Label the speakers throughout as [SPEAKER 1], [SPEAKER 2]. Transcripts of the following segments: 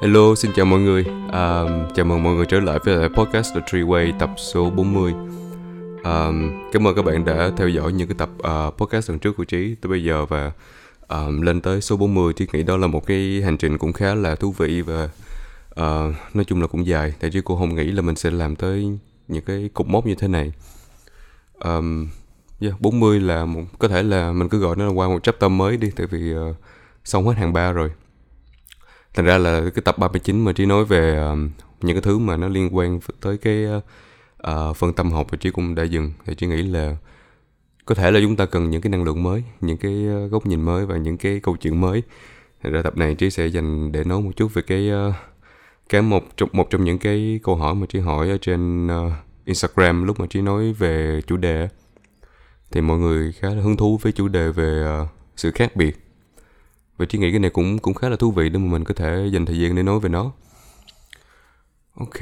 [SPEAKER 1] Hello, xin chào mọi người. À, chào mừng mọi người trở lại với lại podcast The Tree Way tập số 40. À, cảm ơn các bạn đã theo dõi những cái tập uh, podcast lần trước của Trí tới bây giờ và um, lên tới số 40 thì nghĩ đó là một cái hành trình cũng khá là thú vị và uh, nói chung là cũng dài. Tại chứ cô không nghĩ là mình sẽ làm tới những cái cục mốc như thế này. Um, yeah, 40 là một, có thể là mình cứ gọi nó là qua một chapter mới đi tại vì uh, xong hết hàng ba rồi thành ra là cái tập 39 mà trí nói về uh, những cái thứ mà nó liên quan tới cái ờ, uh, phân tâm học thì trí cũng đã dừng. Thì trí nghĩ là có thể là chúng ta cần những cái năng lượng mới những cái ờ, góc nhìn mới và những cái câu chuyện mới. Thành ra tập này trí sẽ dành để nói một chút về cái uh, cái một trong một trong những cái câu hỏi mà trí hỏi ở trên uh, Instagram lúc mà trí nói về chủ đề. Thì mọi người khá là hứng thú với chủ đề về uh, sự khác biệt và chị nghĩ cái này cũng cũng khá là thú vị để mà mình có thể dành thời gian để nói về nó. Ok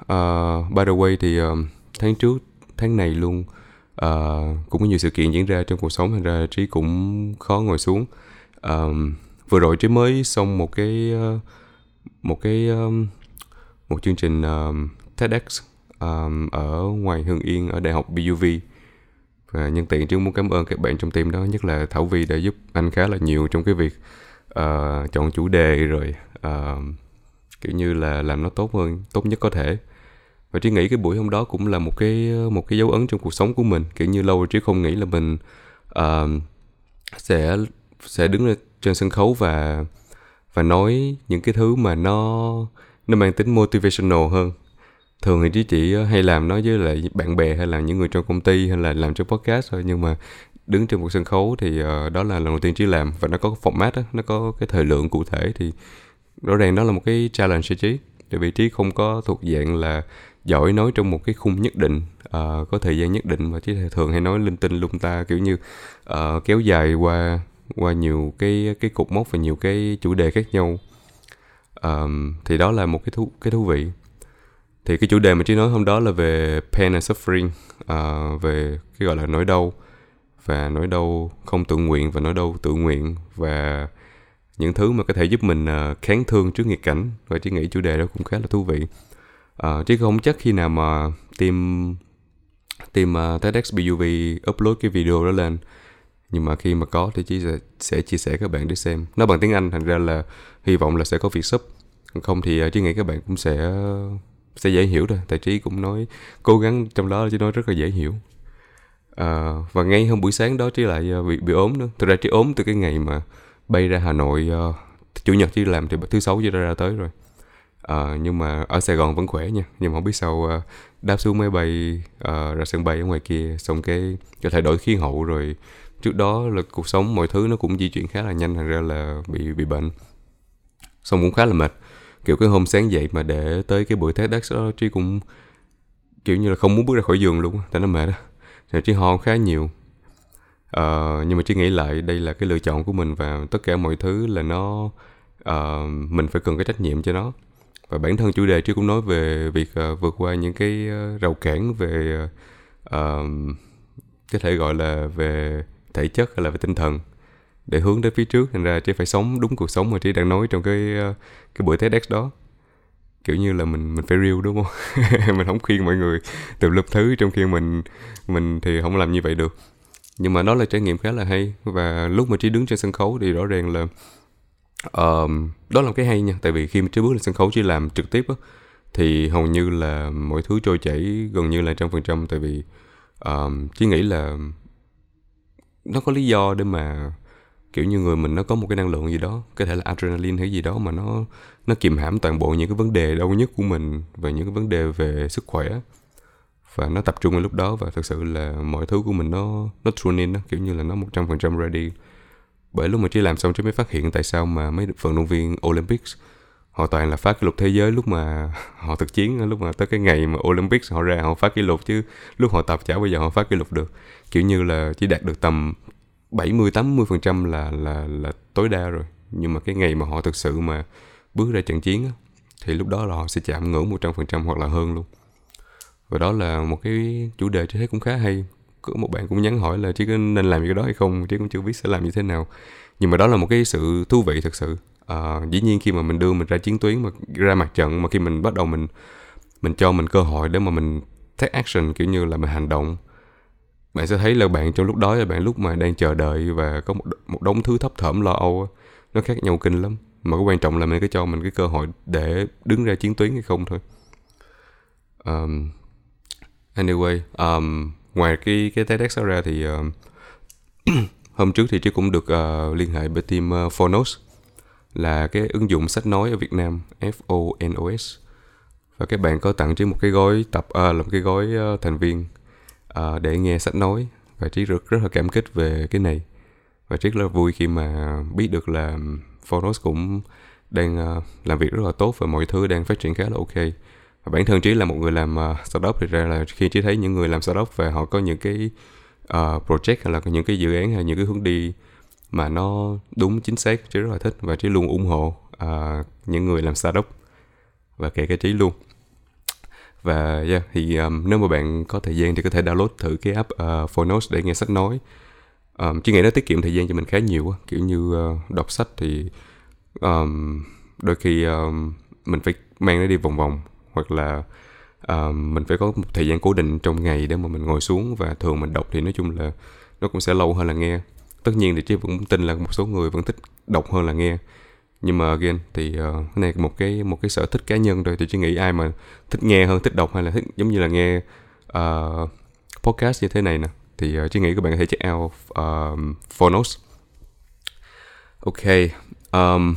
[SPEAKER 1] uh, by the way thì uh, tháng trước tháng này luôn uh, cũng có nhiều sự kiện diễn ra trong cuộc sống thành ra trí cũng khó ngồi xuống. Uh, vừa rồi trí mới xong một cái uh, một cái um, một chương trình um, TEDx um, ở ngoài Hưng Yên ở Đại học BUV à, nhân tiện chứ muốn cảm ơn các bạn trong team đó nhất là Thảo Vi đã giúp anh khá là nhiều trong cái việc uh, chọn chủ đề rồi uh, kiểu như là làm nó tốt hơn tốt nhất có thể. Và trí nghĩ cái buổi hôm đó cũng là một cái một cái dấu ấn trong cuộc sống của mình kiểu như lâu rồi trí không nghĩ là mình uh, sẽ sẽ đứng lên trên sân khấu và và nói những cái thứ mà nó nó mang tính motivational hơn thường thì trí chỉ ờ, hay làm nó với lại bạn bè hay là những người trong công ty hay là làm trong podcast thôi. Nhưng mà đứng trên một sân khấu thì uh, đó là lần đầu tiên trí làm và nó có format đó, nó có cái thời lượng cụ thể thì rõ ràng đó là một cái challenge cho trí. Tại vì trí không có thuộc dạng là giỏi nói trong một cái khung nhất định uh, có thời gian nhất định mà trí thường hay nói linh tinh lung ta kiểu như uh, kéo dài qua qua nhiều cái cái cục mốc và nhiều cái chủ đề khác nhau. Um, thì đó là một cái thú cái thú vị thì cái chủ đề mà trí nói hôm đó là về pain and suffering uh, về cái gọi là nỗi đau và nỗi đau không tự nguyện và nỗi đau tự nguyện và những thứ mà có thể giúp mình uh, kháng thương trước nghịch cảnh. Và trí nghĩ chủ đề đó cũng khá là thú vị. Uh, trí không chắc khi nào mà team team uh, TEDx BUV upload cái video đó lên. Nhưng mà khi mà có thì chị sẽ, sẽ chia sẻ các bạn để xem. Nó bằng tiếng Anh thành ra là hy vọng là sẽ có việc sub. Không thì uh, trí nghĩ các bạn cũng sẽ sẽ dễ hiểu thôi tại trí cũng nói cố gắng trong đó chứ nói rất là dễ hiểu. À, và ngay hôm buổi sáng đó trí lại à, bị bị ốm nữa. Thực ra trí ốm từ cái ngày mà bay ra hà nội uh, chủ nhật trí làm thì thứ sáu trí đã ra tới rồi. À, nhưng mà ở sài gòn vẫn khỏe nha. Nhưng mà không biết sao uh, đáp xuống máy bay uh, ra sân bay ở ngoài kia xong cái cái thay đổi khí hậu rồi. Trước đó là cuộc sống mọi thứ nó cũng di chuyển khá là nhanh thành ra là bị bị bệnh. Xong cũng khá là mệt kiểu cái hôm sáng dậy mà để tới cái buổi TEDx đó Trí cũng kiểu như là không muốn bước ra khỏi giường luôn tại nó mệt đó, thì Trí ho khá nhiều. Uh, nhưng mà Trí nghĩ lại đây là cái lựa chọn của mình và tất cả mọi thứ là nó uh, mình phải cần cái trách nhiệm cho nó. Và bản thân chủ đề Trí cũng nói về việc uh, vượt qua những cái uh, rào cản về uh, có thể gọi là về thể chất hay là về tinh thần để hướng đến phía trước thành ra trí phải sống đúng cuộc sống mà chị đang nói trong cái ờ, cái buổi TEDx đó. Kiểu như là mình mình phải real đúng không? Mình không khuyên mọi người từ lập thứ trong khi mình mình thì không làm như vậy được. Nhưng mà đó là trải nghiệm khá là hay. Và lúc mà trí đứng trên sân khấu thì rõ ràng là uh, đó là một cái hay nha. Tại vì khi mà trí bước lên sân khấu trí làm trực tiếp á thì hầu như là mọi thứ trôi chảy gần như là trăm phần trăm. Tại vì uh, trí nghĩ là nó có lý do để mà kiểu như người mình nó có một cái năng lượng gì đó có thể là adrenaline hay gì đó mà nó nó kìm hãm toàn bộ những cái vấn đề đau nhất của mình và những cái vấn đề về sức khỏe và nó tập trung ở lúc đó và thực sự là mọi thứ của mình nó nó tune in đó, kiểu như là nó một trăm phần trăm ready. Bởi lúc mà chỉ làm xong chứ mới phát hiện tại sao mà mấy vận động viên Olympics họ toàn là phá kỷ lục thế giới lúc mà họ thực chiến lúc mà tới cái ngày mà Olympics họ ra họ phá kỷ lục chứ lúc họ tập chả bao giờ họ phá kỷ lục được. Kiểu như là chỉ đạt được tầm 70 80 phần trăm là là là tối đa rồi. Nhưng mà cái ngày mà họ thực sự mà bước ra trận chiến á, thì lúc đó là họ sẽ chạm ngưỡng 100 phần trăm hoặc là hơn luôn. Và đó là một cái chủ đề tôi thấy cũng khá hay. Có một bạn cũng nhắn hỏi là chứ có nên làm cái đó hay không? Chứ cũng chưa biết sẽ làm như thế nào. Nhưng mà đó là một cái sự thú vị thật sự. À, dĩ nhiên khi mà mình đưa mình ra chiến tuyến mà ra mặt trận mà khi mình bắt đầu mình mình cho mình cơ hội để mà mình take action kiểu như là mình hành động bạn sẽ thấy là bạn trong lúc đó là bạn lúc mà đang chờ đợi và có một, một đống thứ thấp thỏm lo âu nó khác nhau kinh lắm. Mà cái quan trọng là mình có cho mình cái cơ hội để đứng ra chiến tuyến hay không thôi. Um, anyway um, ngoài cái cái TEDx đó ra thì um, hôm trước thì chứ cũng được uh, liên hệ với team uh, Phonos là cái ứng dụng sách nói ở Việt Nam F O N O S. Và các bạn có tặng chứ một cái gói tập uh, là một cái gói uh, thành viên uh, để nghe sách nói. Và trí rất rất là cảm kích về cái này. Và Triết rất là vui khi mà biết được là Phonos cũng đang uh, làm việc rất là tốt và mọi thứ đang phát triển khá là ok. Và bản thân trí là một người làm uh, startup thì ra là khi trí thấy những người làm startup và họ có những cái uh, project hay là những cái dự án hay những cái hướng đi mà nó đúng chính xác trí rất là thích. Và trí luôn ủng hộ uh, những người làm startup và kể cả trí luôn và yeah, thì um, nếu mà bạn có thời gian thì có thể download thử cái app uh, Phonos để nghe sách nói. Um, chứ nghĩ nó tiết kiệm thời gian cho mình khá nhiều kiểu như uh, đọc sách thì um, đôi khi um, mình phải mang nó đi vòng vòng hoặc là um, mình phải có một thời gian cố định trong ngày để mà mình ngồi xuống và thường mình đọc thì nói chung là nó cũng sẽ lâu hơn là nghe. Tất nhiên thì chứ vẫn tin là một số người vẫn thích đọc hơn là nghe nhưng mà again thì uh, cái này một cái một cái sở thích cá nhân thôi. Thì chỉ nghĩ ai mà thích nghe hơn thích đọc hay là thích giống như là nghe uh, podcast như thế này nè thì uh, chỉ nghĩ các bạn có thể check out uh, Phonos. Ok um,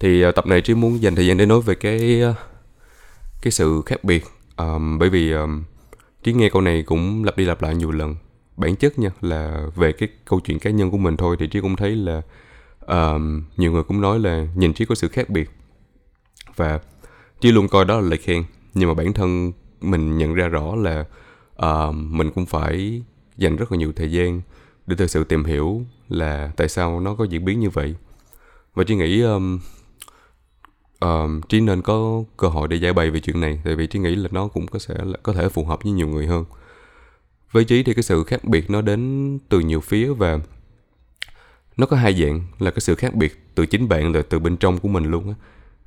[SPEAKER 1] thì uh, tập này chỉ muốn dành thời gian để nói về cái uh, cái sự khác biệt. Um, bởi vì um, trí nghe câu này cũng lặp đi lặp lại nhiều lần. Bản chất nha là về cái câu chuyện cá nhân của mình thôi thì trí cũng thấy là um, nhiều người cũng nói là nhìn trí có sự khác biệt. Và trí luôn coi đó là lời khen nhưng mà bản thân mình nhận ra rõ là uh, mình cũng phải dành rất là nhiều thời gian để thực sự tìm hiểu là tại sao nó có diễn biến như vậy. Và trí nghĩ um, um, trí nên có cơ hội để giải bày về chuyện này tại vì trí nghĩ là nó cũng có sẽ có thể phù hợp với nhiều người hơn. Với trí thì cái sự khác biệt nó đến từ nhiều phía và nó có hai dạng là cái sự khác biệt từ chính bạn là từ bên trong của mình luôn á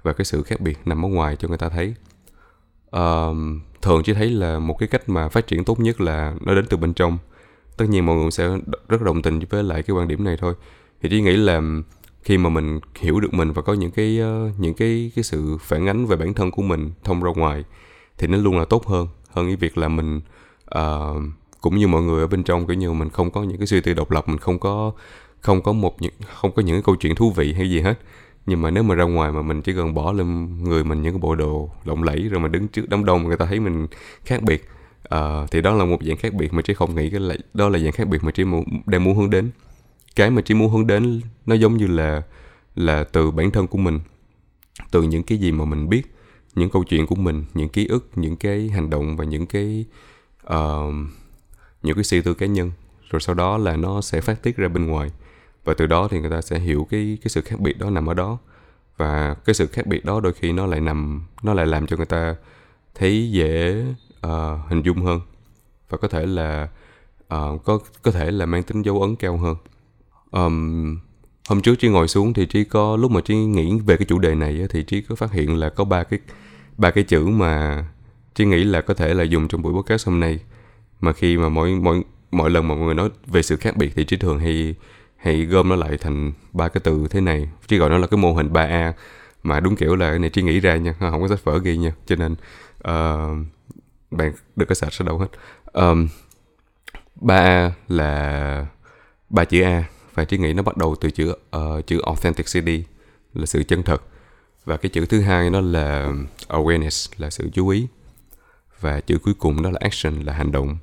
[SPEAKER 1] và cái sự khác biệt nằm ở ngoài cho người ta thấy. Uh, thường chỉ thấy là một cái cách mà phát triển tốt nhất là nó đến từ bên trong. Tất nhiên mọi người sẽ rất đồng tình với lại cái quan điểm này thôi. Thì chỉ nghĩ là khi mà mình hiểu được mình và có những cái uh, những cái cái sự phản ánh về bản thân của mình thông ra ngoài thì nó luôn là tốt hơn. Hơn cái việc là mình uh, cũng như mọi người ở bên trong kiểu như mình không có những cái suy tư độc lập mình không có không có một những không có những câu chuyện thú vị hay gì hết. Nhưng mà nếu mà ra ngoài mà mình chỉ cần bỏ lên người mình những cái bộ đồ lộng lẫy rồi mà đứng trước đám đông người ta thấy mình khác biệt uh, thì đó là một dạng khác biệt mà chỉ không nghĩ cái là đó là dạng khác biệt mà chỉ muốn, đang muốn hướng đến. Cái mà chỉ muốn hướng đến nó giống như là là từ bản thân của mình từ những cái gì mà mình biết những câu chuyện của mình những ký ức những cái hành động và những cái uh, những cái suy tư cá nhân. Rồi sau đó là nó sẽ phát tiết ra bên ngoài và từ đó thì người ta sẽ hiểu cái cái sự khác biệt đó nằm ở đó. Và cái sự khác biệt đó đôi khi nó lại nằm nó lại làm cho người ta thấy dễ uh, hình dung hơn. Và có thể là uh, có có thể là mang tính dấu ấn cao hơn. Um, hôm trước trí ngồi xuống thì trí có lúc mà trí nghĩ về cái chủ đề này thì trí có phát hiện là có ba cái ba cái chữ mà trí nghĩ là có thể là dùng trong buổi podcast hôm nay. Mà khi mà mỗi mỗi mỗi lần mà mọi người nói về sự khác biệt thì trí thường hay hay gom nó lại thành ba cái từ thế này. Chỉ gọi nó là cái mô hình 3A mà đúng kiểu là cái này chỉ nghĩ ra nha không có sách vở ghi nha. Cho nên uh, bạn đừng có sạch ở đâu hết. Ờ, um, 3A là ba chữ A. Và trí nghĩ nó bắt đầu từ chữ uh, chữ authenticity là sự chân thật. Và cái chữ thứ hai nó là awareness là sự chú ý. Và chữ cuối cùng đó là action là hành động.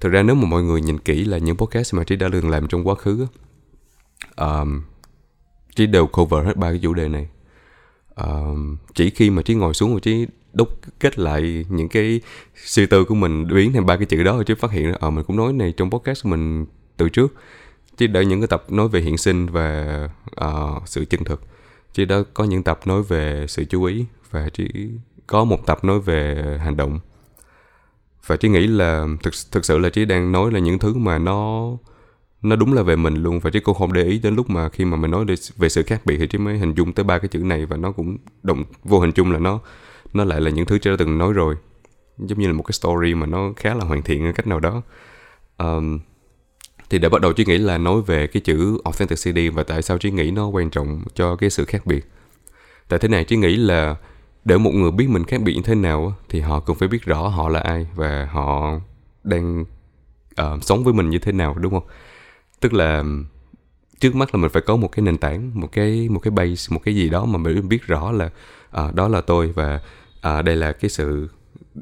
[SPEAKER 1] Thực ra nếu mà mọi người nhìn kỹ là những podcast mà trí đã từng làm trong quá khứ um, trí đều cover hết ba cái chủ đề này. Um, chỉ khi mà trí ngồi xuống và trí đúc kết lại những cái suy tư của mình biến thành ba cái chữ đó trí phát hiện ở uh, ờ, mình cũng nói này trong podcast của mình từ trước. Trí đã những cái tập nói về hiện sinh và uh, sự chân thực. Trí đã có những tập nói về sự chú ý và trí có một tập nói về hành động. Và trí nghĩ là thực thực sự là trí đang nói là những thứ mà nó nó đúng là về mình luôn và trí cô không để ý đến lúc mà khi mà mình nói về sự khác biệt thì trí mới hình dung tới ba cái chữ này và nó cũng động vô hình chung là nó nó lại là những thứ trí đã từng nói rồi. Giống như là một cái story mà nó khá là hoàn thiện ở cách nào đó. Um, thì để bắt đầu trí nghĩ là nói về cái chữ authenticity và tại sao trí nghĩ nó quan trọng cho cái sự khác biệt. Tại thế này trí nghĩ là để một người biết mình khác biệt như thế nào thì họ cần phải biết rõ họ là ai và họ đang uh, sống với mình như thế nào đúng không? Tức là trước mắt là mình phải có một cái nền tảng một cái một cái base một cái gì đó mà mình biết rõ là à, đó là tôi và à, đây là cái sự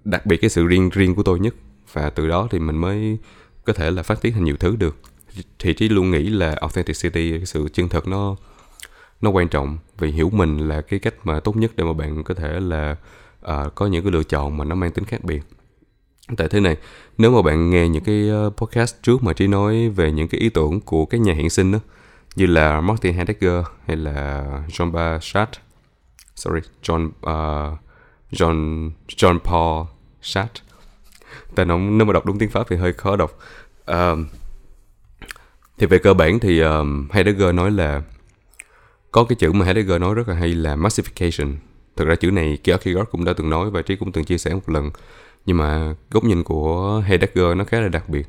[SPEAKER 1] đặc biệt cái sự riêng riêng của tôi nhất. Và từ đó thì mình mới có thể là phát triển thành nhiều thứ được. Thì trí luôn nghĩ là authenticity cái sự chân thật nó nó quan trọng. Vì hiểu mình là cái cách mà tốt nhất để mà bạn có thể là uh, có những cái lựa chọn mà nó mang tính khác biệt tại thế này nếu mà bạn nghe những cái ờ, podcast trước mà trí nói về những cái ý tưởng của các nhà hiện sinh đó như là Martin Heidegger hay là John Bar sorry John uh, John John Paul Sartre tại nó nếu mà đọc đúng tiếng pháp thì hơi khó đọc. Uh, thì về cơ bản thì um, Heidegger nói là có cái chữ mà Heidegger nói rất là hay là massification. Thực ra chữ này Kierkegaard cũng đã từng nói và trí cũng từng chia sẻ một lần nhưng mà góc nhìn của Heidegger nó khá là đặc biệt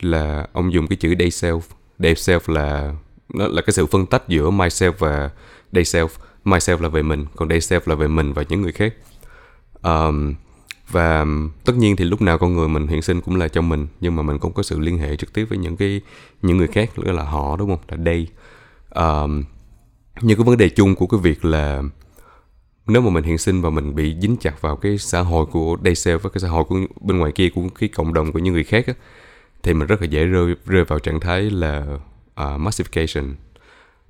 [SPEAKER 1] là ông dùng cái chữ day self. Day self là nó là cái sự phân tách giữa myself và day self. Myself là về mình còn day self là về mình và những người khác. Um, và tất nhiên thì lúc nào con người mình hiện sinh cũng là trong mình nhưng mà mình cũng có sự liên hệ trực tiếp với những cái những người khác đó là họ đúng không? Là đây um, nhưng cái vấn đề chung của cái việc là nếu mà mình hiện sinh và mình bị dính chặt vào cái xã hội của đây self với cái xã hội của bên ngoài kia của cái cộng đồng của những người khác á, thì mình rất là dễ rơi rơi vào trạng thái là uh, massification.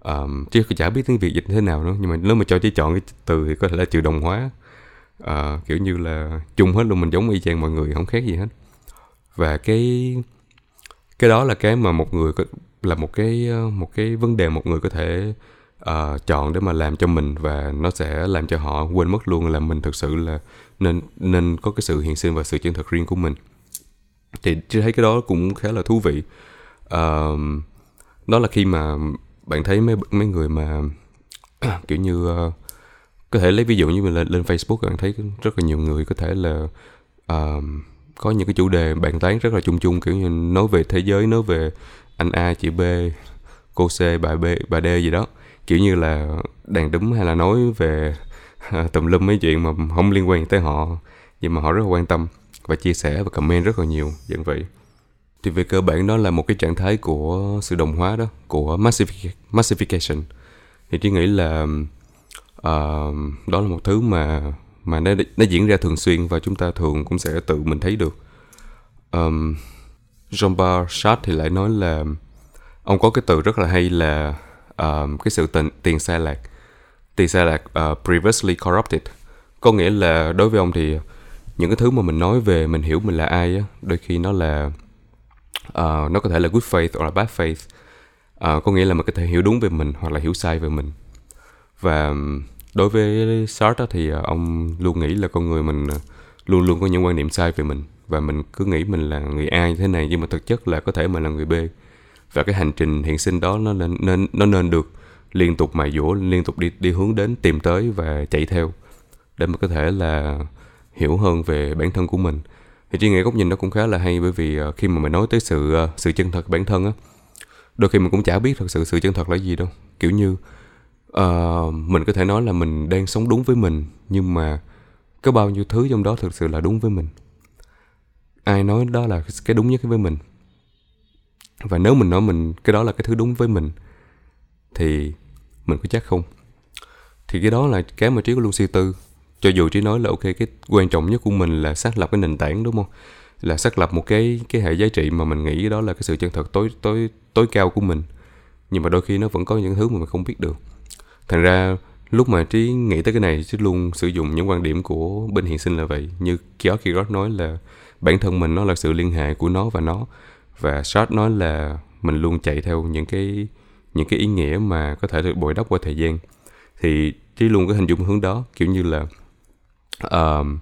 [SPEAKER 1] Um, chứ chả biết tiếng việt dịch thế nào nữa nhưng mà nếu mà cho chỉ chọn cái từ thì có thể là trừ đồng hóa. Uh, kiểu như là chung hết luôn mình giống y chang mọi người không khác gì hết. Và cái cái đó là cái mà một người có là một cái một cái vấn đề một người có thể uh, chọn để mà làm cho mình và nó sẽ làm cho họ quên mất luôn là mình thực sự là nên nên có cái sự hiện sinh và sự chân thật riêng của mình. Thì tôi thấy cái đó cũng khá là thú vị. Uh, đó là khi mà bạn thấy mấy mấy người mà kiểu như uh, có thể lấy ví dụ như mình lên, lên Facebook bạn thấy rất là nhiều người có thể là uh, có những cái chủ đề bàn tán rất là chung chung kiểu như nói về thế giới nói về anh A chị B cô C bà B bà D gì đó kiểu như là đàn đúng hay là nói về à, tùm lum mấy chuyện mà không liên quan tới họ nhưng mà họ rất là quan tâm và chia sẻ và comment rất là nhiều dạng vậy. Thì về cơ bản đó là một cái trạng thái của sự đồng hóa đó của massification. Thì tôi nghĩ là uh, đó là một thứ mà mà nó nó diễn ra thường xuyên và chúng ta thường cũng sẽ tự mình thấy được. Um, Jean-Paul Sartre thì lại nói là ông có cái từ rất là hay là um, cái sự tiền, tiền sai lạc. Tiền sai lạc uh, previously corrupted. Có nghĩa là đối với ông thì những cái thứ mà mình nói về mình hiểu mình là ai á đôi khi nó là uh, nó có thể là good faith hoặc là bad faith. Uh, có nghĩa là mình có thể hiểu đúng về mình hoặc là hiểu sai về mình. Và đối với Sartre thì ông luôn nghĩ là con người mình luôn luôn có những quan niệm sai về mình. Và mình cứ nghĩ mình là người A như thế này nhưng mà thực chất là có thể mình là người B và cái hành trình hiện sinh đó nó nên, nên nó nên được liên tục mài dũa liên tục đi đi hướng đến tìm tới và chạy theo để mà có thể là hiểu hơn về bản thân của mình. Thì chị nghĩ góc nhìn đó cũng khá là hay bởi vì ờ, khi mà mình nói tới sự ờ, sự chân thật bản thân á đôi khi mình cũng chả biết thật sự sự chân thật là gì đâu. Kiểu như uh, mình có thể nói là mình đang sống đúng với mình nhưng mà có bao nhiêu thứ trong đó thực sự là đúng với mình? Ai nói đó là cái đúng nhất với mình? Và nếu mình nói mình, cái đó là cái thứ đúng với mình, thì mình có chắc không? Thì cái đó là cái mà trí của luôn suy tư, cho dù trí nói là ok, cái quan trọng nhất của mình là xác lập cái nền tảng, đúng không? Là xác lập một cái cái hệ giá trị mà mình nghĩ đó là cái sự chân thật tối tối tối cao của mình. Nhưng mà đôi khi nó vẫn có những thứ mà mình không biết được. Thành ra, lúc mà trí nghĩ tới cái này, trí luôn sử dụng những quan điểm của bên hiện sinh là vậy. Như Kierkegaard nói là bản thân mình nó là sự liên hệ của nó và nó và short nói là mình luôn chạy theo những cái những cái ý nghĩa mà có thể được bồi đắp qua thời gian. Thì trí luôn có hình dung hướng đó kiểu như là um,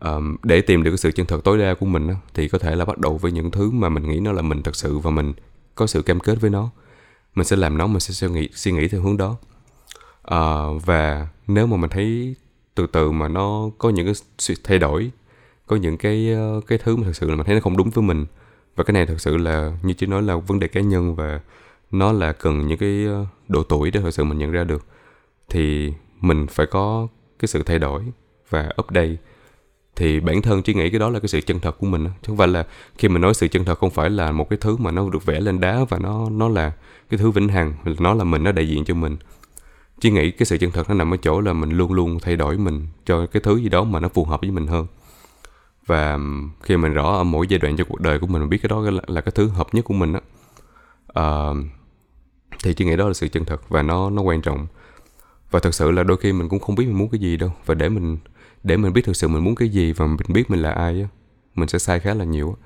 [SPEAKER 1] um, để tìm được cái sự chân thật tối đa của mình đó, thì có thể là bắt đầu với những thứ mà mình nghĩ nó là mình thật sự và mình có sự cam kết với nó. Mình sẽ làm nó mình sẽ suy nghĩ suy nghĩ theo hướng đó. Uh, và nếu mà mình thấy từ từ mà nó có những cái sự thay đổi có những cái ờ, cái thứ mà thật sự là mình thấy nó không đúng với mình và cái này thật sự là, như chị nói là vấn đề cá nhân và nó là cần những cái ờ, độ tuổi để thật sự mình nhận ra được. Thì mình phải có cái sự thay đổi và update. Thì bản thân chỉ nghĩ cái đó là cái sự chân thật của mình chứ không phải là khi mình nói sự chân thật không phải là một cái thứ mà nó được vẽ lên đá và nó nó là cái thứ vĩnh hằng nó là mình, nó đại diện cho mình. Chỉ nghĩ cái sự chân thật nó nằm ở chỗ là mình luôn luôn thay đổi mình cho cái thứ gì đó mà nó phù hợp với mình hơn và khi mình rõ ở mỗi giai đoạn trong cuộc đời của mình, mình biết cái đó là, là cái thứ hợp nhất của mình á. Uh, thì chị nghĩ đó là sự chân thật và nó nó quan trọng. Và thật sự là đôi khi mình cũng không biết mình muốn cái gì đâu. Và để mình để mình biết thực sự mình muốn cái gì và mình biết mình là ai á mình sẽ sai khá là nhiều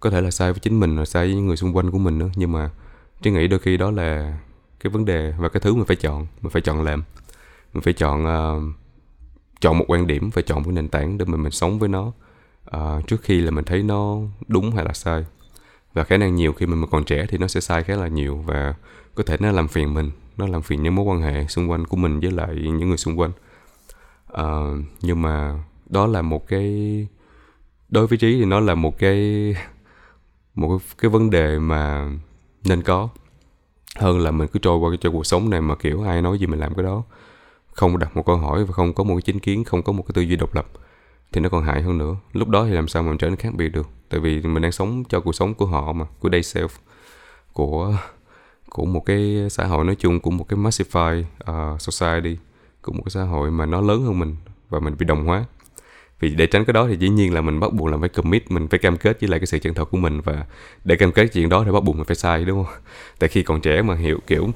[SPEAKER 1] có thể là sai với chính mình là sai với những người xung quanh của mình nữa nhưng mà chị nghĩ đôi khi đó là cái vấn đề và cái thứ mình phải chọn. Mình phải chọn làm. Mình phải chọn uh, chọn một quan điểm phải chọn một nền tảng để mình mình sống với nó uh, trước khi là mình thấy nó đúng hay là sai. Và khả năng nhiều khi mình còn trẻ thì nó sẽ sai khá là nhiều và có thể nó làm phiền mình nó làm phiền những mối quan hệ xung quanh của mình với lại những người xung quanh. Uh, nhưng mà đó là một cái đối với trí thì nó là một cái một cái vấn đề mà nên có hơn là mình cứ trôi qua cái cho cuộc sống này mà kiểu ai nói gì mình làm cái đó. Không đặt một câu hỏi và không có một cái chính kiến không có một cái tư duy độc lập thì nó còn hại hơn nữa. Lúc đó thì làm sao mà mình trở nên khác biệt được? Tại vì mình đang sống cho cuộc sống của họ mà của day self của của một cái xã hội nói chung của một cái massified uh, à, society của một cái xã hội mà nó lớn hơn mình và mình bị đồng hóa. Vì để tránh cái đó thì dĩ nhiên là mình bắt buộc là phải commit mình phải cam kết với lại cái sự chân thật của mình và để cam kết chuyện đó thì bắt buộc mình phải sai đúng không? Tại khi còn trẻ mà hiểu kiểu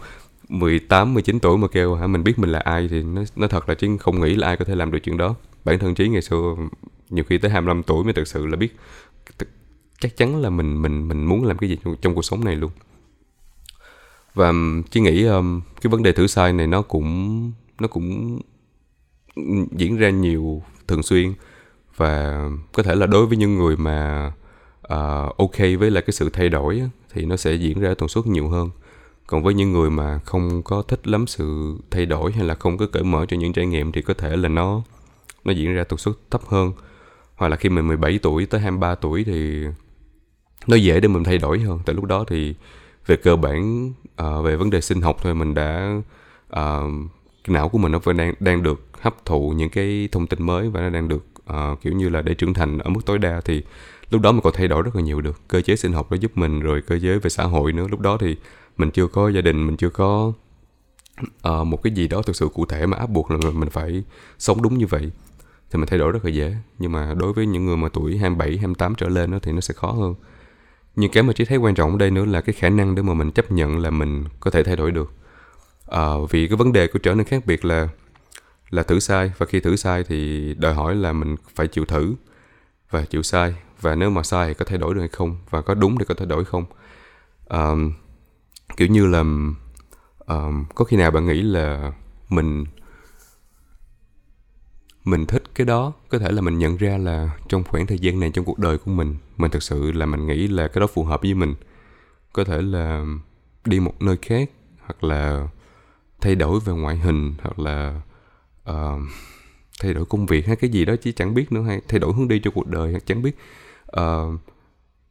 [SPEAKER 1] 18, 19 tuổi mà kêu hả mình biết mình là ai thì nó nó thật là chứ không nghĩ là ai có thể làm được chuyện đó bản thân trí ngày xưa nhiều khi tới 25 tuổi mới thực sự là biết chắc chắn là mình mình mình muốn làm cái gì trong, cuộc sống này luôn. Và chỉ nghĩ um, cái vấn đề thử sai này nó cũng nó cũng diễn ra nhiều thường xuyên. Và có thể là đối với những người mà uh, ok với là cái sự thay đổi thì nó sẽ diễn ra tần suất nhiều hơn. Còn với những người mà không có thích lắm sự thay đổi hay là không có cởi mở cho những trải nghiệm thì có thể là nó nó diễn ra tần suất thấp hơn. Hoặc là khi mình 17 tuổi tới 23 tuổi thì nó dễ để mình thay đổi hơn. Tại lúc đó thì về cơ bản uh, về vấn đề sinh học thôi mình đã uh, cái não của mình nó vẫn đang đang được hấp thụ những cái thông tin mới và nó đang được uh, kiểu như là để trưởng thành ở mức tối đa thì lúc đó mình còn thay đổi rất là nhiều được. Cơ chế sinh học nó giúp mình rồi cơ chế về xã hội nữa. Lúc đó thì mình chưa có gia đình mình chưa có uh, một cái gì đó thực sự cụ thể mà áp buộc là mình phải sống đúng như vậy thì mình thay đổi rất là dễ. Nhưng mà đối với những người mà tuổi 27, 28 trở lên đó, thì nó sẽ khó hơn. Nhưng cái mà chỉ thấy quan trọng ở đây nữa là cái khả năng để mà mình chấp nhận là mình có thể thay đổi được. À, vì cái vấn đề của trở nên khác biệt là là thử sai. Và khi thử sai thì đòi hỏi là mình phải chịu thử và chịu sai. Và nếu mà sai thì có thay đổi được hay không? Và có đúng thì có thay đổi không? À, kiểu như là um, có khi nào bạn nghĩ là mình mình thích cái đó có thể là mình nhận ra là trong khoảng thời gian này trong cuộc đời của mình mình thực sự là mình nghĩ là cái đó phù hợp với mình. Có thể là đi một nơi khác hoặc là thay đổi về ngoại hình hoặc là uh, thay đổi công việc hay cái gì đó chứ chẳng biết nữa hay thay đổi hướng đi cho cuộc đời hay chẳng biết. Uh,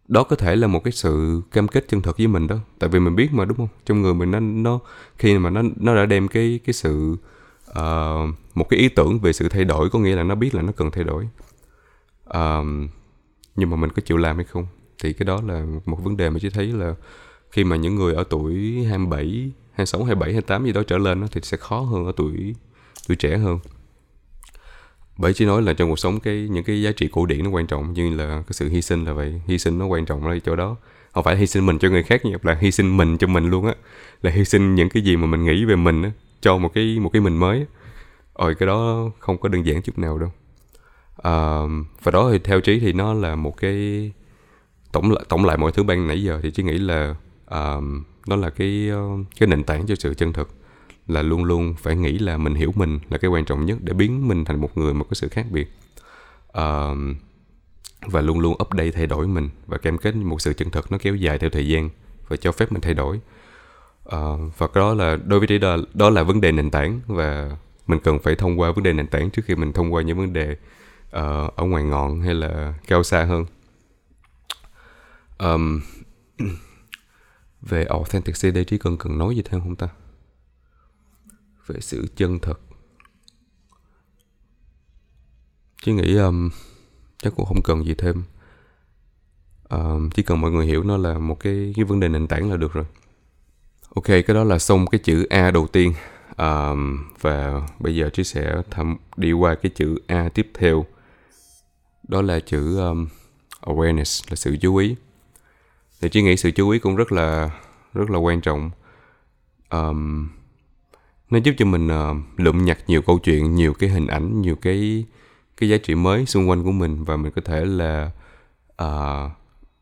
[SPEAKER 1] đó có thể là một cái sự cam kết chân thật với mình đó. Tại vì mình biết mà đúng không? Trong người mình nó nó khi mà nó nó đã đem cái cái sự uh, một cái ý tưởng về sự thay đổi có nghĩa là nó biết là nó cần thay đổi. Uh, nhưng mà mình có chịu làm hay không? Thì cái đó là một vấn đề mà chỉ thấy là khi mà những người ở tuổi 27, 26, 27, 28 gì đó trở lên đó, thì sẽ khó hơn ở tuổi tuổi trẻ hơn. Bởi chỉ nói là trong cuộc sống cái những cái giá trị cổ điển nó quan trọng như là cái sự hy sinh là vậy. Hy sinh nó quan trọng ở chỗ đó. Không phải hy sinh mình cho người khác nhưng là hy sinh mình cho mình luôn á. Là hy sinh những cái gì mà mình nghĩ về mình á cho một cái một cái mình mới rồi cái đó không có đơn giản chút nào đâu. À, và đó thì theo trí thì nó là một cái tổng lại tổng lại mọi thứ ban nãy giờ thì trí nghĩ là um, nó là cái ờ, cái nền tảng cho sự chân thực. Là luôn luôn phải nghĩ là mình hiểu mình là cái quan trọng nhất để biến mình thành một người mà có sự khác biệt. Um, và luôn luôn update thay đổi mình và cam kết một sự chân thực nó kéo dài theo thời gian và cho phép mình thay đổi uh, và đó là đối với trader đó đó là vấn đề nền tảng và mình cần phải thông qua vấn đề nền tảng trước khi mình thông qua những vấn đề uh, ở ngoài ngọn hay là cao xa hơn. Um, về authenticity trí cần cần nói gì thêm không ta? Về sự chân thật. Chứ nghĩ um, chắc cũng không cần gì thêm. Um, chỉ cần mọi người hiểu nó là một cái cái vấn đề nền tảng là được rồi ok cái đó là xong cái chữ a đầu tiên. Um, và bây giờ trí sẽ thăm đi qua cái chữ a tiếp theo. Đó là chữ um, awareness là sự chú ý. Thì trí nghĩ sự chú ý cũng rất là rất là quan trọng. Um, nó giúp cho mình uh, lượm nhặt nhiều câu chuyện nhiều cái hình ảnh nhiều cái cái giá trị mới xung quanh của mình và mình có thể là uh,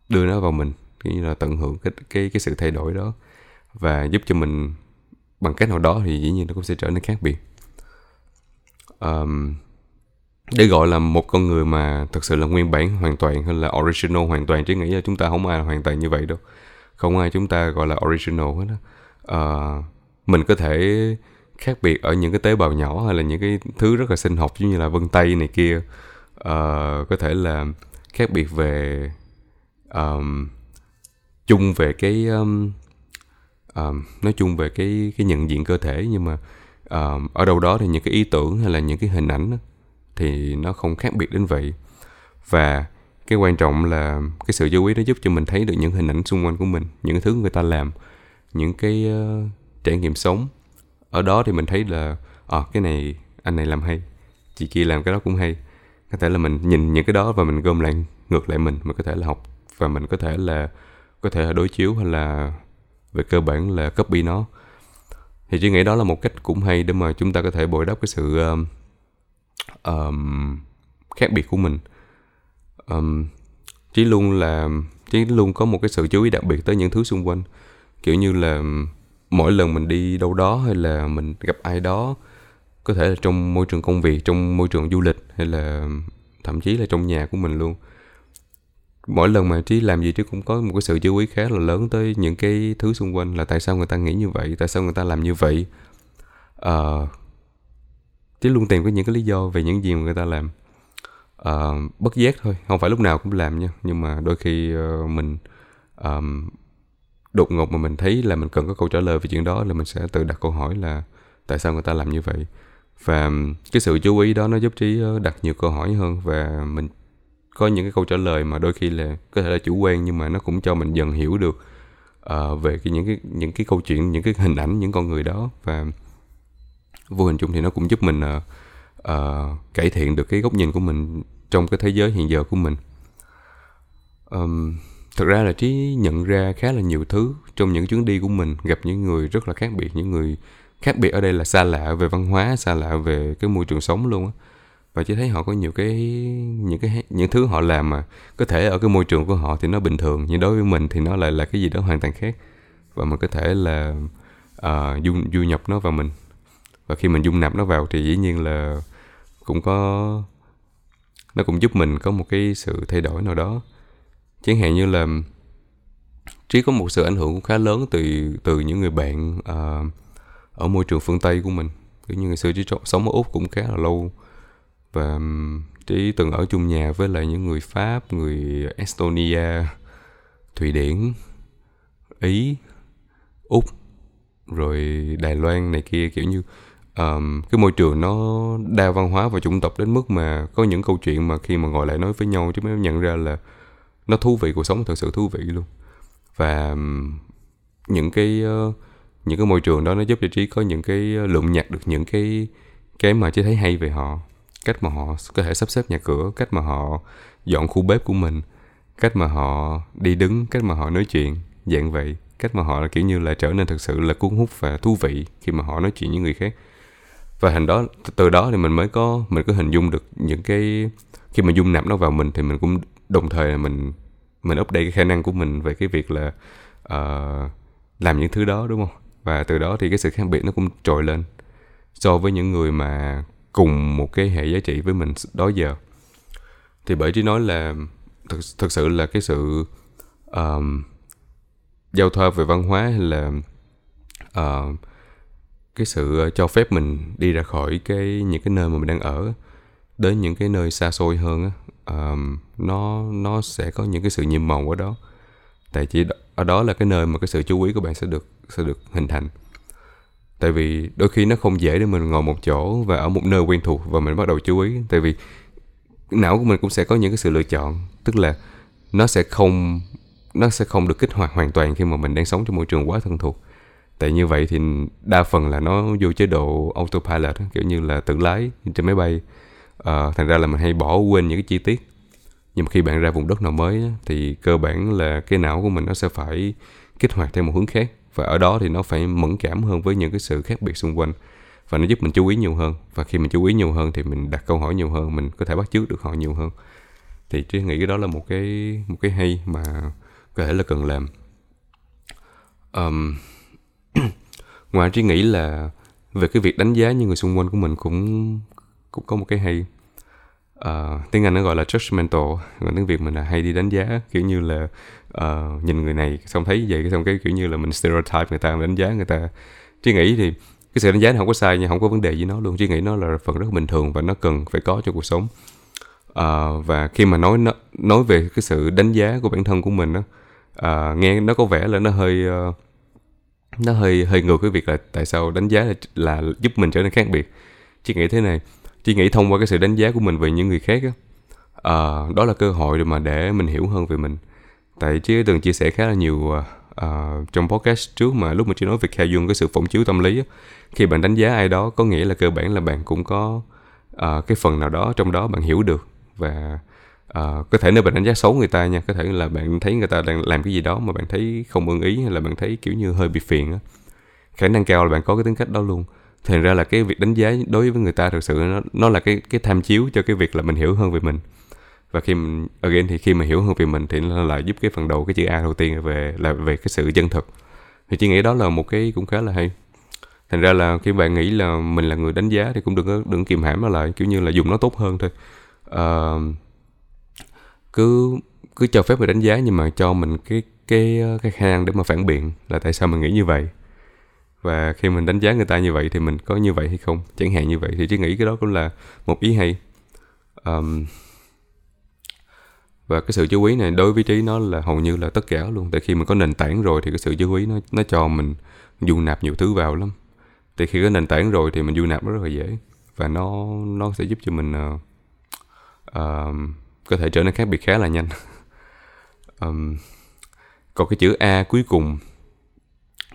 [SPEAKER 1] đưa nó vào mình như là tận hưởng cái cái cái sự thay đổi đó và giúp cho mình bằng cách nào đó thì dĩ nhiên nó cũng sẽ trở nên khác biệt. Um, để gọi là một con người mà thật sự là nguyên bản hoàn toàn hay là original hoàn toàn chứ nghĩ là chúng ta không ai là hoàn toàn như vậy đâu. Không ai chúng ta gọi là original hết á. Uh, mình có thể khác biệt ở những cái tế bào nhỏ hay là những cái thứ rất là sinh học giống như là vân tay này kia. Uh, có thể là khác biệt về um, chung về cái um, um, nói chung về cái cái nhận diện cơ thể nhưng mà um, ở đâu đó thì những cái ý tưởng hay là những cái hình ảnh đó, thì nó không khác biệt đến vậy. Và cái quan trọng là cái sự chú ý nó giúp cho mình thấy được những hình ảnh xung quanh của mình những thứ người ta làm những cái uh, trải nghiệm sống. Ở đó thì mình thấy là à, cái này anh này làm hay chị kia làm cái đó cũng hay. Có thể là mình nhìn những cái đó và mình gom lại ngược lại mình mình có thể là học và mình có thể là có thể là đối chiếu hay là về cơ bản là copy nó. Thì chị nghĩ đó là một cách cũng hay để mà chúng ta có thể bồi đắp cái sự um, um, khác biệt của mình. Um, chỉ luôn là chỉ luôn có một cái sự chú ý đặc biệt tới những thứ xung quanh. Kiểu như là mỗi lần mình đi đâu đó hay là mình gặp ai đó có thể là trong môi trường công việc trong môi trường du lịch hay là thậm chí là trong nhà của mình luôn mỗi lần mà trí làm gì trí cũng có một cái sự chú ý khá là lớn tới những cái thứ xung quanh là tại sao người ta nghĩ như vậy tại sao người ta làm như vậy. Uh, trí luôn tìm có những cái lý do về những gì mà người ta làm. Uh, bất giác thôi không phải lúc nào cũng làm nha nhưng mà đôi khi uh, mình um, đột ngột mà mình thấy là mình cần có câu trả lời về chuyện đó là mình sẽ tự đặt câu hỏi là tại sao người ta làm như vậy. Và cái sự chú ý đó nó giúp trí đặt nhiều câu hỏi hơn và mình có những cái câu trả lời mà đôi khi là có thể là chủ quan nhưng mà nó cũng cho mình dần hiểu được uh, về cái những cái những cái câu chuyện những cái hình ảnh những con người đó. Và vô hình chung thì nó cũng giúp mình uh, uh, cải thiện được cái góc nhìn của mình trong cái thế giới hiện giờ của mình. Um, thật ra là trí nhận ra khá là nhiều thứ trong những chuyến đi của mình gặp những người rất là khác biệt những người khác biệt ở đây là xa lạ về văn hóa xa lạ về cái môi trường sống luôn á và chỉ thấy họ có nhiều cái những cái những thứ họ làm mà có thể ở cái môi trường của họ thì nó bình thường nhưng đối với mình thì nó lại là cái gì đó hoàn toàn khác. Và mình có thể là à, uh, du, du nhập nó vào mình. Và khi mình dung nạp nó vào thì dĩ nhiên là cũng có nó cũng giúp mình có một cái sự thay đổi nào đó. Chẳng hạn như là trí có một sự ảnh hưởng cũng khá lớn từ từ những người bạn uh, ở môi trường phương tây của mình. Kiểu như ngày xưa trí sống ở úc cũng khá là lâu và trí từng ở chung nhà với lại những người pháp người estonia thụy điển ý úc rồi đài loan này kia kiểu như um, cái môi trường nó đa văn hóa và chủng tộc đến mức mà có những câu chuyện mà khi mà ngồi lại nói với nhau chứ mới nhận ra là nó thú vị cuộc sống thật sự thú vị luôn. Và um, những cái uh, những cái môi trường đó nó giúp cho trí có những cái lượm nhặt được những cái cái mà trí thấy hay về họ cách mà họ có thể sắp xếp nhà cửa cách mà họ dọn khu bếp của mình cách mà họ đi đứng cách mà họ nói chuyện dạng vậy. Cách mà họ là kiểu như là trở nên thực sự là cuốn hút và thú vị khi mà họ nói chuyện với người khác. Và hình đó từ đó thì mình mới có mình có hình dung được những cái khi mà dung nạp nó vào mình thì mình cũng đồng thời là mình mình update cái khả năng của mình về cái việc là uh, làm những thứ đó đúng không? Và từ đó thì cái sự khác biệt nó cũng trồi lên. So với những người mà cùng một cái hệ giá trị với mình đó giờ. Thì bởi trí nói là thực, thực sự là cái sự um, giao thoa về văn hóa hay là uh, cái sự ờ, cho phép mình đi ra khỏi cái những cái nơi mà mình đang ở đến những cái nơi xa xôi hơn á um, nó nó sẽ có những cái sự nhiệm màu ở đó. Tại chỉ ở đó là cái nơi mà cái sự chú ý của bạn sẽ được sẽ được hình thành tại vì đôi khi nó không dễ để mình ngồi một chỗ và ở một nơi quen thuộc và mình bắt đầu chú ý. Tại vì não của mình cũng sẽ có những cái sự lựa chọn. Tức là nó sẽ không nó sẽ không được kích hoạt hoàn toàn khi mà mình đang sống trong môi trường quá thân thuộc. Tại như vậy thì đa phần là nó vô chế độ autopilot kiểu như là tự lái trên máy bay. À, thành ra là mình hay bỏ quên những cái chi tiết. Nhưng mà khi bạn ra vùng đất nào mới thì cơ bản là cái não của mình nó sẽ phải kích hoạt theo một hướng khác và ở đó thì nó phải mẫn cảm hơn với những cái sự khác biệt xung quanh. Và nó giúp mình chú ý nhiều hơn. Và khi mình chú ý nhiều hơn thì mình đặt câu hỏi nhiều hơn mình có thể bắt chước được họ nhiều hơn. Thì trí nghĩ cái đó là một cái một cái hay mà có thể là cần làm. Um, ngoài trí nghĩ là về cái việc đánh giá những người xung quanh của mình cũng cũng có một cái hay uh, tiếng anh nó gọi là judgmental còn tiếng việt mình là hay đi đánh giá kiểu như là uh, nhìn người này xong thấy vậy xong cái kiểu như là mình stereotype người ta mình đánh giá người ta. Chứ nghĩ thì cái sự đánh giá này không có sai nhưng không có vấn đề gì nó luôn. Chứ nghĩ nó là phần rất bình thường và nó cần phải có cho cuộc sống. Uh, và khi mà nói nói về cái sự đánh giá của bản thân của mình đó uh, nghe nó có vẻ là nó hơi uh, nó hơi hơi ngược cái việc là tại sao đánh giá là, là giúp mình trở nên khác biệt. Chị nghĩ thế này chỉ nghĩ thông qua cái sự đánh giá của mình về những người khác á uh, đó là cơ hội để mà để mình hiểu hơn về mình. Tại chứ từng chia sẻ khá là nhiều uh, trong podcast trước mà lúc mà chị nói về khai dương cái sự phỏng chiếu tâm lý á, khi bạn đánh giá ai đó có nghĩa là cơ bản là bạn cũng có uh, cái phần nào đó trong đó bạn hiểu được. Và uh, có thể nếu bạn đánh giá xấu người ta nha có thể là bạn thấy người ta đang làm cái gì đó mà bạn thấy không ưng ý hay là bạn thấy kiểu như hơi bị phiền á. Khả năng cao là bạn có cái tính cách đó luôn thành ra là cái việc đánh giá đối với người ta thực sự nó nó là cái cái tham chiếu cho cái việc là mình hiểu hơn về mình. Và khi mình again thì khi mà hiểu hơn về mình thì nó là giúp cái phần đầu cái chữ A đầu tiên về là về cái sự chân thực. Thì chị nghĩ đó là một cái cũng khá là hay. Thành ra là khi bạn nghĩ là mình là người đánh giá thì cũng đừng có đừng kìm hãm nó lại kiểu như là dùng nó tốt hơn thôi. Uh, cứ cứ cho phép mình đánh giá nhưng mà cho mình cái cái cái khả năng để mà phản biện là tại sao mình nghĩ như vậy và khi mình đánh giá người ta như vậy thì mình có như vậy hay không? Chẳng hạn như vậy thì chỉ nghĩ cái đó cũng là một ý hay. Um, và cái sự chú ý này đối với trí nó là hầu như là tất cả luôn. Tại khi mình có nền tảng rồi thì cái sự chú ý nó nó cho mình du nạp nhiều thứ vào lắm. Thì khi có nền tảng rồi thì mình du nạp nó rất là dễ. Và nó nó sẽ giúp cho mình uh, uh, có thể trở nên khác biệt khá là nhanh. Um, còn cái chữ a cuối cùng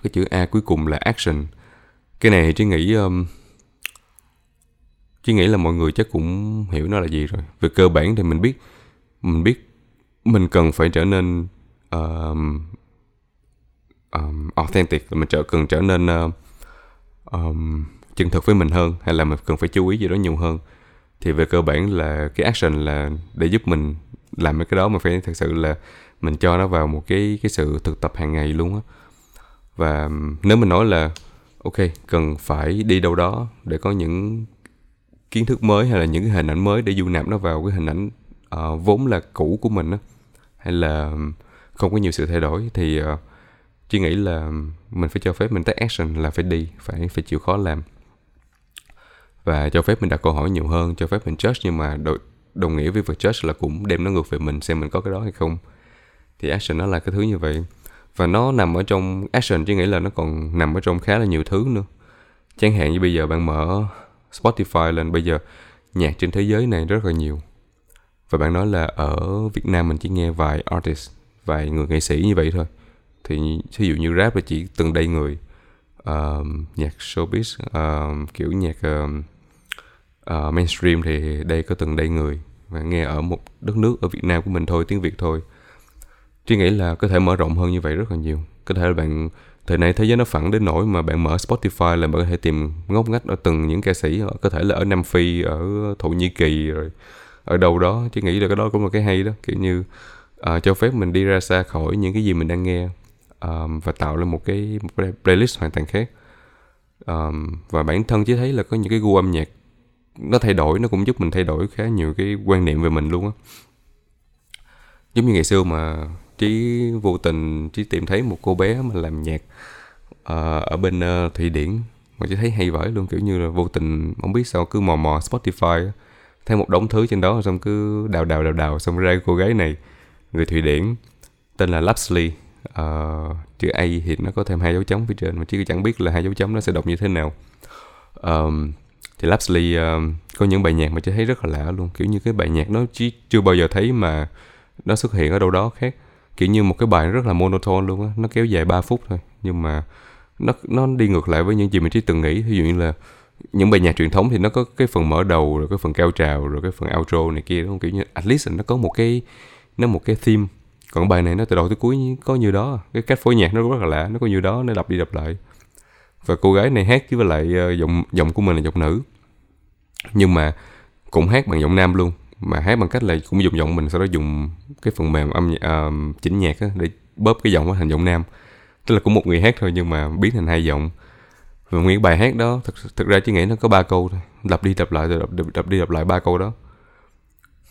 [SPEAKER 1] cái chữ a cuối cùng là action. Cái này thì nghĩ um, chị nghĩ là mọi người chắc cũng hiểu nó là gì rồi. Về cơ bản thì mình biết mình biết mình cần phải trở nên um, um, authentic mình trở cần trở nên uh, um, chân thực với mình hơn hay là mình cần phải chú ý gì đó nhiều hơn. Thì về cơ bản là cái action là để giúp mình làm cái đó mà phải thật sự là mình cho nó vào một cái cái sự thực tập hàng ngày luôn á và nếu mình nói là ok cần phải đi đâu đó để có những kiến thức mới hay là những cái hình ảnh mới để du nạp nó vào cái hình ảnh uh, vốn là cũ của mình á hay là không có nhiều sự thay đổi thì uh, chỉ nghĩ là mình phải cho phép mình take action là phải đi phải phải chịu khó làm. Và cho phép mình đặt câu hỏi nhiều hơn cho phép mình judge nhưng mà đồng, đồng nghĩa với việc judge là cũng đem nó ngược về mình xem mình có cái đó hay không. Thì action nó là cái thứ như vậy và nó nằm ở trong action chứ nghĩ là nó còn nằm ở trong khá là nhiều thứ nữa. Chẳng hạn như bây giờ bạn mở Spotify lên bây giờ nhạc trên thế giới này rất là nhiều. Và bạn nói là ở Việt Nam mình chỉ nghe vài artist vài người nghệ sĩ như vậy thôi. Thì ví dụ như rap là chỉ từng đây người. Uh, nhạc showbiz uh, kiểu nhạc uh, uh, mainstream thì đây có từng đây người. Và nghe ở một đất nước ở Việt Nam của mình thôi tiếng Việt thôi. Trí nghĩ là có thể mở rộng hơn như vậy rất là nhiều. Có thể là bạn Thời nay thế giới nó phẳng đến nỗi mà bạn mở Spotify là bạn có thể tìm ngóc ngách ở từng những ca sĩ. Ờ, có thể là ở Nam Phi, ở Thổ Nhĩ Kỳ rồi ở đâu đó. Trí nghĩ là cái đó cũng là cái hay đó. Kiểu như uh, cho phép mình đi ra xa khỏi những cái gì mình đang nghe um, Và tạo lên một cái, một cái playlist hoàn toàn khác. Um, Và bản thân chỉ thấy là có những cái gu âm nhạc nó thay đổi nó cũng giúp mình thay đổi khá nhiều cái quan niệm về mình luôn á. Giống như ngày xưa mà trí vô tình trí tìm thấy một cô bé mà làm nhạc uh, ở bên uh, thụy điển. Mà chỉ thấy hay vãi luôn kiểu như là vô tình không biết sao cứ mò mò spotify thấy một đống thứ trên đó xong cứ đào đào đào đào xong ra cô gái này người thụy điển tên là Lapsley. Uh, chữ A thì nó có thêm hai dấu chấm phía trên mà chứ chẳng biết là hai dấu chấm nó sẽ đọc như thế nào. Um, thì Lapsley uh, có những bài nhạc mà chị thấy rất là lạ luôn kiểu như cái bài nhạc nó chỉ chưa bao giờ thấy mà nó xuất hiện ở đâu đó khác kiểu như một cái bài rất là monotone luôn á. Nó kéo dài 3 phút thôi. Nhưng mà nó nó đi ngược lại với những gì mình chỉ từng nghĩ. Ví dụ như là những bài nhạc truyền thống thì nó có cái phần mở đầu, rồi cái phần cao trào, rồi cái phần outro này kia, đúng không? Kiểu như at least nó có một cái, nó một cái theme. Còn bài này nó từ đầu tới cuối có như đó. Cái cách phối nhạc nó rất là lạ. Nó có như đó, nó đập đi đập lại. Và cô gái này hát với lại ờ, giọng giọng của mình là giọng nữ. Nhưng mà cũng hát bằng giọng nam luôn mà hát bằng cách là cũng dùng giọng mình sau đó dùng cái phần mềm âm uh, chỉnh nhạc á, để bóp cái giọng thành giọng nam. Tức là cũng một người hát thôi nhưng mà biến thành hai giọng. Và nguyên bài hát đó thực, thực ra chỉ nghĩ nó có ba câu thôi. Lặp đi lặp lại rồi lặp, lặp đi lặp lại ba câu đó.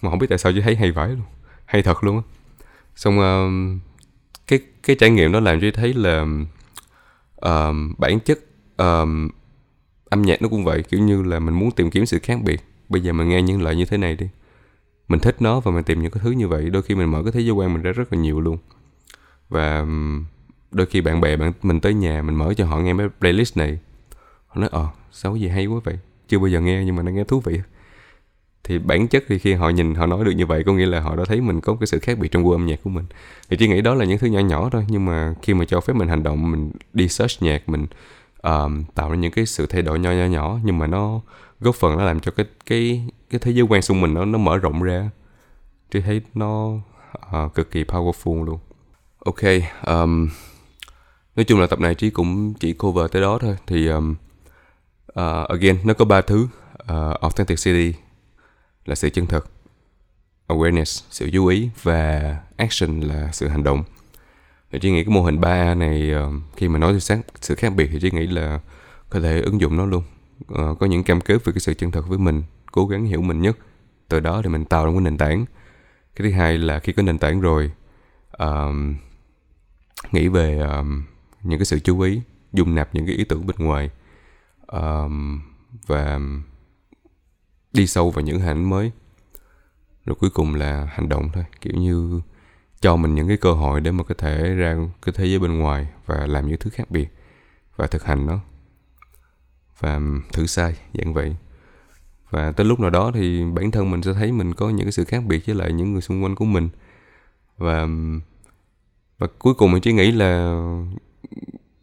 [SPEAKER 1] Mà không biết tại sao chứ thấy hay vãi luôn. Hay thật luôn á. Xong uh, cái cái trải nghiệm đó làm cho thấy là uh, bản chất uh, âm nhạc nó cũng vậy. Kiểu như là mình muốn tìm kiếm sự khác biệt. Bây giờ mình nghe những lời như thế này đi mình thích nó và mình tìm những cái thứ như vậy. Đôi khi mình mở cái thế giới quan mình ra rất là nhiều luôn. Và đôi khi bạn bè bạn mình tới nhà mình mở cho họ nghe mấy playlist này. Họ nói ờ sao gì hay quá vậy? Chưa bao giờ nghe nhưng mà nó nghe thú vị. Thì bản chất thì khi họ nhìn họ nói được như vậy có nghĩa là họ đã thấy mình có cái sự khác biệt trong gu âm nhạc của mình. Thì chỉ nghĩ đó là những thứ nhỏ nhỏ thôi nhưng mà khi mà cho phép mình hành động mình đi search nhạc mình um, tạo ra những cái sự thay đổi nhỏ nhỏ nhỏ nhưng mà nó góp phần nó làm cho cái cái cái thế giới quan xung mình nó nó mở rộng ra. Tôi thấy nó uh, cực kỳ powerful luôn. Ok um, nói chung là tập này trí cũng chỉ cover tới đó thôi. Thì um, uh, again nó có ba thứ ờ, uh, authenticity là sự chân thật awareness sự chú ý và action là sự hành động. Thì chị nghĩ cái mô hình 3A này uh, khi mà nói về sự khác biệt thì chị nghĩ là có thể ứng dụng nó luôn. Ờ, có những cam kết về cái sự chân thật với mình cố gắng hiểu mình nhất. Từ đó thì mình tạo ra một nền tảng. Cái thứ hai là khi có nền tảng rồi uh, nghĩ về uh, những cái sự chú ý dung nạp những cái ý tưởng bên ngoài uh, và đi sâu vào những hành mới. Rồi cuối cùng là hành động thôi kiểu như cho mình những cái cơ hội để mà có thể ra cái thế giới bên ngoài và làm những thứ khác biệt và thực hành nó và thử sai dạng vậy. Và tới lúc nào đó thì bản thân mình sẽ thấy mình có những cái sự khác biệt với lại những người xung quanh của mình. Và và cuối cùng mình chỉ nghĩ là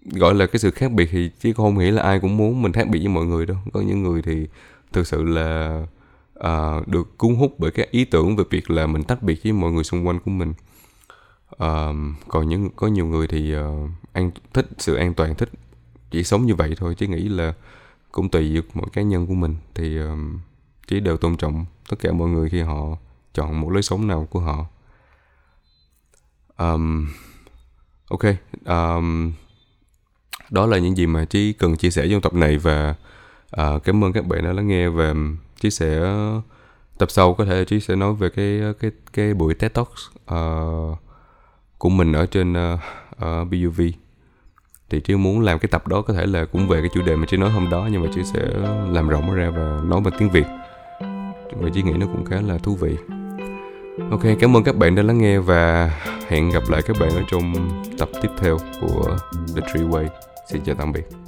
[SPEAKER 1] gọi là cái sự khác biệt thì chứ không nghĩ là ai cũng muốn mình khác biệt với mọi người đâu. Có những người thì thực sự là uh, được cuốn hút bởi cái ý tưởng về việc là mình tách biệt với mọi người xung quanh của mình. Uh, còn những có nhiều người thì uh, an thích sự an toàn thích chỉ sống như vậy thôi chứ nghĩ là cũng tùy vào mỗi cá nhân của mình. Thì um, chỉ đều tôn trọng tất cả mọi người khi họ chọn một lối sống nào của họ. Um, ok um, đó là những gì mà chí cần chia sẻ trong tập này và uh, cảm ơn các bạn đã lắng nghe và chí sẽ tập sau có thể chí sẽ nói về cái cái cái buổi TED Talks uh, của mình ở trên ờ, uh, uh, BUV thì chứ muốn làm cái tập đó, có thể là cũng về cái chủ đề mà chị nói hôm đó, nhưng mà chị sẽ làm rộng ra và nói bằng tiếng việt. Và chị nghĩ nó cũng khá là thú vị. Ok, cảm ơn các bạn đã lắng nghe và hẹn gặp lại các bạn ở trong tập tiếp theo của The three Way. Xin chào tạm biệt.